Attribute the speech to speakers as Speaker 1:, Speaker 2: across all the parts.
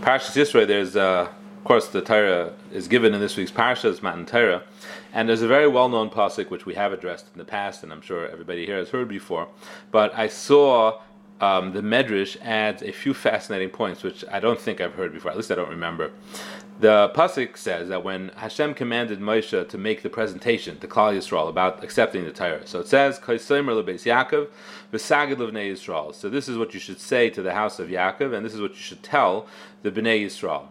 Speaker 1: Parshas Yisro, there's, uh, of course, the Torah is given in this week's Parsha, it's Matan Torah, and there's a very well-known pasuk which we have addressed in the past, and I'm sure everybody here has heard before. But I saw um, the Medrash adds a few fascinating points, which I don't think I've heard before. At least I don't remember. The pasuk says that when Hashem commanded Moshe to make the presentation to Klal Yisrael about accepting the Torah, so it says Kaisomer lebeis Yaakov v'sagid Yisrael. So this is what you should say to the house of Yaakov, and this is what you should tell the Bnei Yisrael.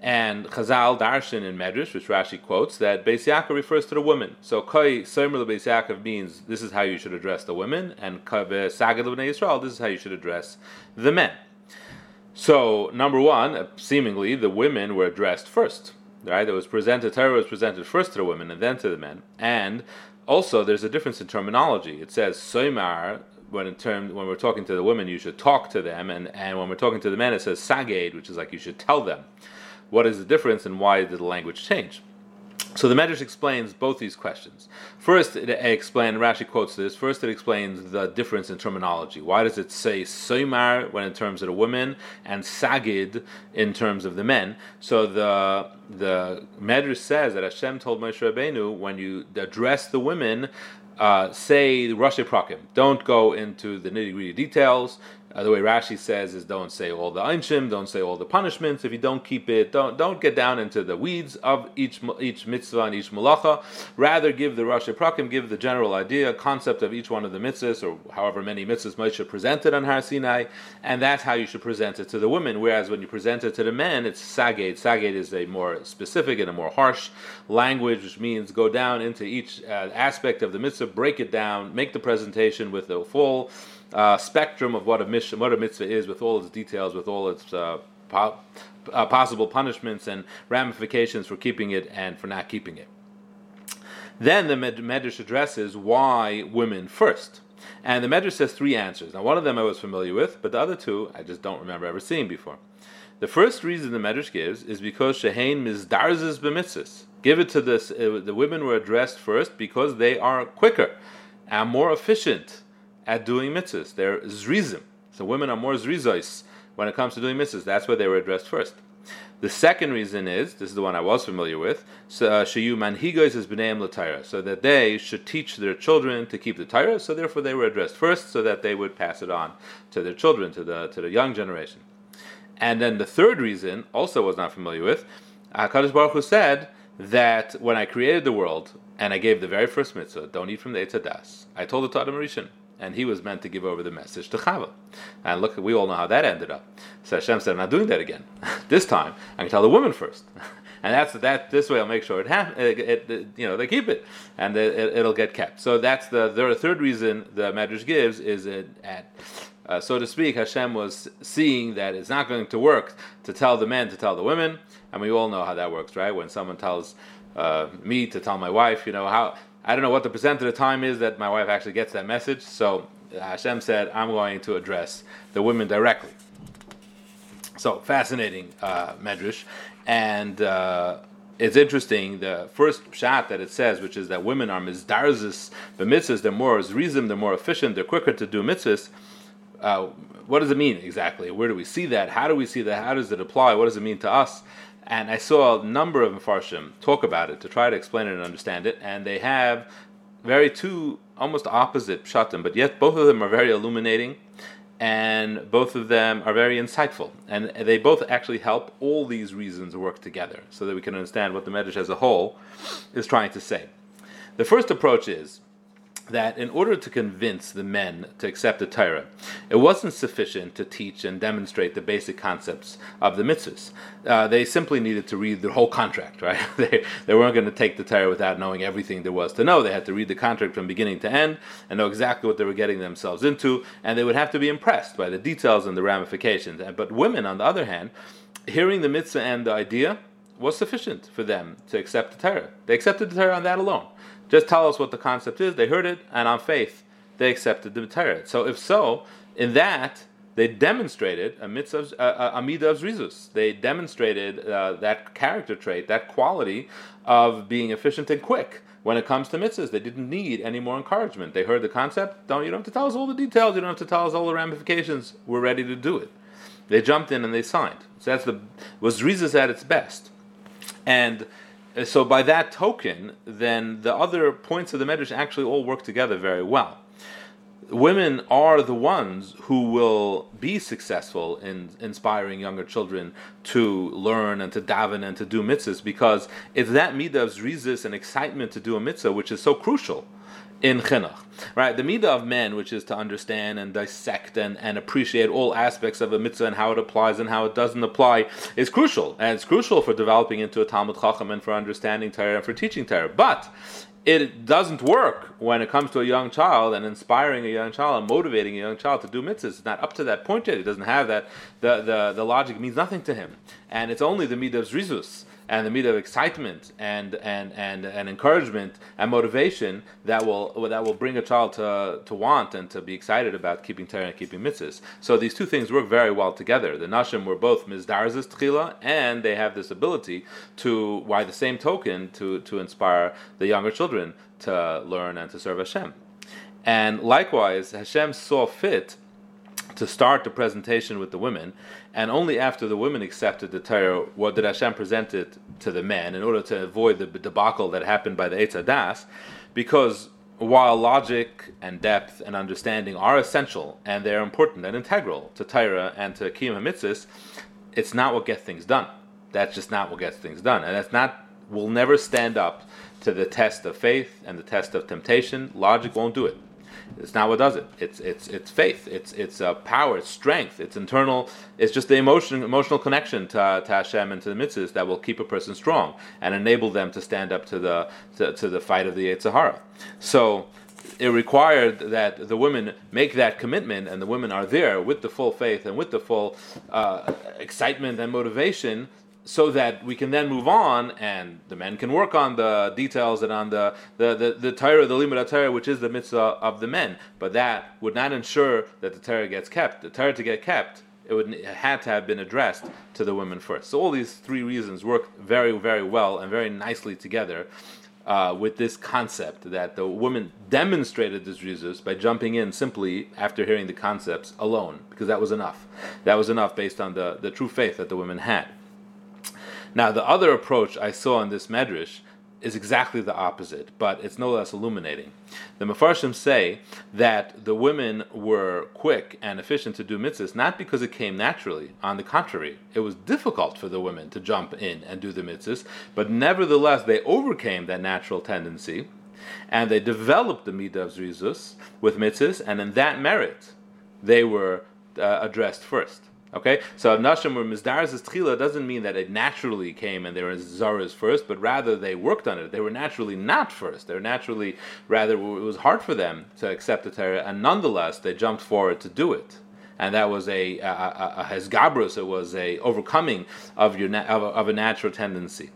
Speaker 1: And Chazal Darshan in Medrash, which Rashi quotes, that Beis Yaakov refers to the women. So Koi Somer Beis Yaakov means this is how you should address the women, and Sagad Bnei Yisrael, this is how you should address the men. So, number one, seemingly the women were addressed first. Right? It was presented, Torah was presented first to the women and then to the men. And also, there's a difference in terminology. It says Soimar, when in term when we're talking to the women, you should talk to them, and, and when we're talking to the men, it says Sagade, which is like you should tell them. What is the difference and why did the language change? So the Medrash explains both these questions. First, it explains, Rashi quotes this, first it explains the difference in terminology. Why does it say Soimar when in terms of the women and Sagid in terms of the men? So the the Medrash says that Hashem told Moshe Rabbeinu, when you address the women, uh, say Rashi Prakim. Don't go into the nitty gritty details. Uh, the way Rashi says is don't say all the einshim, don't say all the punishments. If you don't keep it, don't don't get down into the weeds of each each mitzvah and each malacha. Rather, give the Rashi Prakim, give the general idea, concept of each one of the mitzvahs, or however many mitzvahs Moshe presented on Har Sinai, and that's how you should present it to the women. Whereas when you present it to the men, it's saged. Saged is a more specific and a more harsh language, which means go down into each uh, aspect of the mitzvah, break it down, make the presentation with the full uh, spectrum of what a, mission, what a mitzvah is, with all its details, with all its uh, po- uh, possible punishments and ramifications for keeping it and for not keeping it. Then the Medrash addresses why women first. And the Medrash says three answers. Now, one of them I was familiar with, but the other two I just don't remember ever seeing before. The first reason the Medrash gives is because Shehain mizdarzes b'mitzvahs. Give it to this. Uh, the women were addressed first because they are quicker and more efficient at doing mitzvahs. They're zrizim. So women are more zrizos when it comes to doing mitzvahs. That's why they were addressed first. The second reason is this is the one I was familiar with. Uh, Shayu manhigos is b'neim l'tayra, so that they should teach their children to keep the Torah. So therefore, they were addressed first, so that they would pass it on to their children, to the to the young generation. And then the third reason, also was not familiar with. Hakadosh Baruch Hu said that when I created the world and I gave the very first mitzvah, don't eat from the Eitz I told it to Rishon and he was meant to give over the message to Chava. And look, we all know how that ended up. So Hashem said, "I'm not doing that again. this time, I can tell the woman first. and that's that. This way, I'll make sure it, ha- it, it, it you know they keep it, and it, will get kept. So that's the, the third reason the Medrash gives is it at. Uh, so to speak, Hashem was seeing that it's not going to work to tell the men to tell the women, and we all know how that works, right? When someone tells uh, me to tell my wife, you know how I don't know what the percent of the time is that my wife actually gets that message. So Hashem said, I'm going to address the women directly. So fascinating uh, medrash, and uh, it's interesting. The first shot that it says, which is that women are mizdarzis the mitzvahs, they're more zrizim, they're more efficient, they're quicker to do mitzvahs. Uh, what does it mean exactly? Where do we see that? How do we see that? How does it apply? What does it mean to us? And I saw a number of Mepharshim talk about it to try to explain it and understand it, and they have very two almost opposite pshatim, but yet both of them are very illuminating, and both of them are very insightful, and they both actually help all these reasons work together, so that we can understand what the Medrash as a whole is trying to say. The first approach is that in order to convince the men to accept the Torah, it wasn't sufficient to teach and demonstrate the basic concepts of the mitzvahs. Uh, they simply needed to read the whole contract, right? they, they weren't going to take the Torah without knowing everything there was to know. They had to read the contract from beginning to end and know exactly what they were getting themselves into, and they would have to be impressed by the details and the ramifications. But women, on the other hand, hearing the mitzvah and the idea was sufficient for them to accept the Torah. They accepted the Torah on that alone. Just tell us what the concept is. They heard it, and on faith, they accepted the Torah. So, if so, in that, they demonstrated a mitzvah, of zrizus. They demonstrated uh, that character trait, that quality of being efficient and quick when it comes to mitzvahs. They didn't need any more encouragement. They heard the concept. Don't you don't have to tell us all the details. You don't have to tell us all the ramifications. We're ready to do it. They jumped in and they signed. So that's the was Rizas at its best. And uh, Uh, so by that token, then the other points of the Medrash actually all work together very well. Women are the ones who will be successful in inspiring younger children to learn and to daven and to do mitzvahs because it's that midah of zrizis and excitement to do a mitzvah which is so crucial in chinuch, right? The midah of men, which is to understand and dissect and, and appreciate all aspects of a mitzvah and how it applies and how it doesn't apply, is crucial, and it's crucial for developing into a Talmud Chacham and for understanding Torah and for teaching Torah. But it doesn't work when it comes to a young child and inspiring a young child and motivating a young child to do mitzvahs. It's not up to that point yet. He doesn't have that. The, the, the logic means nothing to him. And it's only the midah of zrizus and the midah of excitement and, and, and, and encouragement and motivation that will that will bring a child to, to want and to be excited about keeping Torah and keeping mitzvahs. So these two things work very well together. The Nashim were both mizdarzis tchila, and they have this ability to, by the same token, to, to inspire the younger children to learn and to serve Hashem. And likewise, Hashem saw fit to start the presentation with the women, and only after the women accepted the Torah, what did Hashem present it to the men in order to avoid the debacle that happened by the Eitz Das, because while logic and depth and understanding are essential and they're important and integral to Torah and to Kiyam HaMitzvahs, it's not what gets things done. That's just not what gets things done. And that's not, will never stand up to the test of faith and the test of temptation. Logic won't do it. It's not what does it. It's it's it's faith. It's it's uh, power. It's strength. It's internal. It's just the emotion emotional connection to, to Hashem and to the mitzvahs that will keep a person strong and enable them to stand up to the to, to the fight of the Yetzer Hara. So it required that the women make that commitment, and the women are there with the full faith and with the full uh, excitement and motivation so that we can then move on and the men can work on the details and on the the the, the Torah, the Torah, which is the mitzvah of the men. But that would not ensure that the Torah gets kept. The Torah to get kept, it would it had to have been addressed to the women first. So all these three reasons work very very well and very nicely together. Uh, with this concept that the woman demonstrated this zrizus by jumping in simply after hearing the concepts alone, because that was enough. That was enough based on the, the true faith that the women had. Now, the other approach I saw in this medrash is exactly the opposite, but it's no less illuminating. The Mefarshim say that the women were quick and efficient to do mitzvahs not because it came naturally. On the contrary, it was difficult for the women to jump in and do the mitzvahs, but nevertheless they overcame that natural tendency and they developed the midah zrizus with mitzvahs, and in that merit they were uh, addressed first. Okay, so Nashim or Mizdaras Tchila doesn't mean that it naturally came and they were Zaras first, but rather they worked on it. They were naturally not first. They were naturally, rather, it was hard for them to accept the Torah, and nonetheless they jumped forward to do it. And that was a, a, a, a hesgabrus, it was a overcoming of, your, of, of a natural tendency.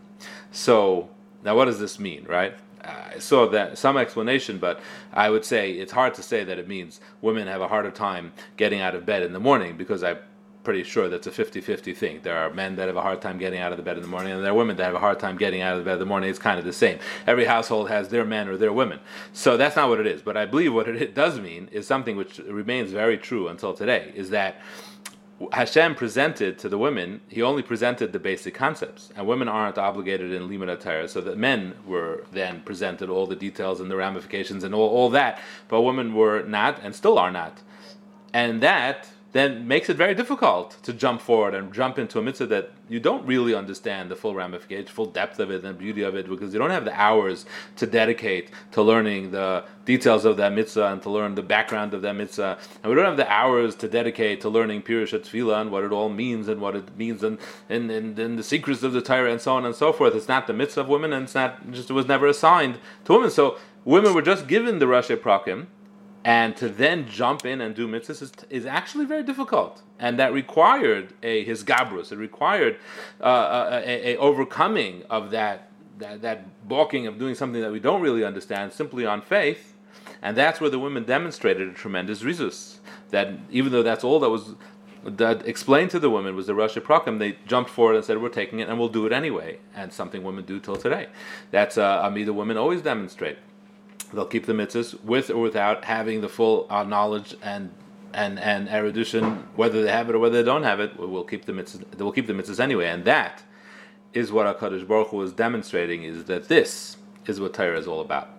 Speaker 1: So, now what does this mean, right? I saw that some explanation, but I would say it's hard to say that it means women have a harder time getting out of bed in the morning because I pretty sure that's a 50-50 thing. There are men that have a hard time getting out of the bed in the morning, and there are women that have a hard time getting out of the bed in the morning. It's kind of the same. Every household has their men or their women. So that's not what it is. But I believe what it does mean is something which remains very true until today, is that Hashem presented to the women, he only presented the basic concepts, and women aren't obligated in limud Torah, so that men were then presented all the details and the ramifications and all, all that, but women were not and still are not. And that then makes it very difficult to jump forward and jump into a mitzvah that you don't really understand the full ramification, full depth of it and beauty of it, because you don't have the hours to dedicate to learning the details of that mitzvah and to learn the background of that mitzvah. And we don't have the hours to dedicate to learning Pirush Tefillah and what it all means and what it means and, and, and, and, the secrets of the Torah and so on and so forth. It's not the mitzvah of women and it's not just, it was never assigned to women. So women were just given the Rashi Prakim and to then jump in and do mitzvahs is, is actually very difficult, and that required a his gabrus. It required uh, uh, a, a, overcoming of that, that that balking of doing something that we don't really understand simply on faith, and that's where the women demonstrated a tremendous zrizus. That even though that's all that was that explained to the women was the Rashi Prakim, they jumped forward and said, "We're taking it, and we'll do it anyway." And something women do till today. That's uh, the women always demonstrate. They'll keep the mitzvahs with or without having the full uh, knowledge and and and erudition, whether they have it or whether they don't have it, we'll keep the mitzvahs. They will keep the mitzvahs anyway, and that is what Hakadosh Baruch Hu is demonstrating: is that this is what Torah is all about.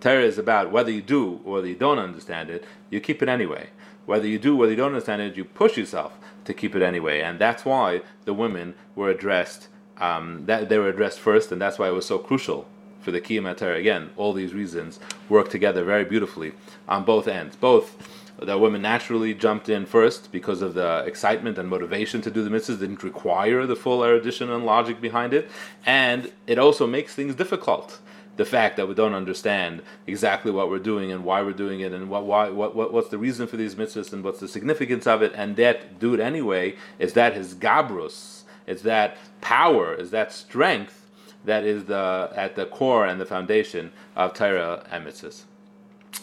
Speaker 1: Torah is about whether you do or whether you don't understand it, you keep it anyway. Whether you do, or whether you don't understand it, you push yourself to keep it anyway, and that's why the women were addressed. Um, that they were addressed first, and that's why it was so crucial for the Torah. Again, all these reasons work together very beautifully on both ends. Both the women naturally jumped in first because of the excitement and motivation to do the mitzvahs didn't require the full erudition and logic behind it, and it also makes things difficult the fact that we don't understand exactly what we're doing and why we're doing it and what, why, what, what, what's the reason for these mitzvahs and what's the significance of it, and that do it anyway, is that his gabrus, is that power, is that strength that is the at the core and the foundation of Torah and mitzvahs.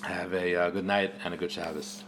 Speaker 1: Have a uh, good night and a good Shabbos.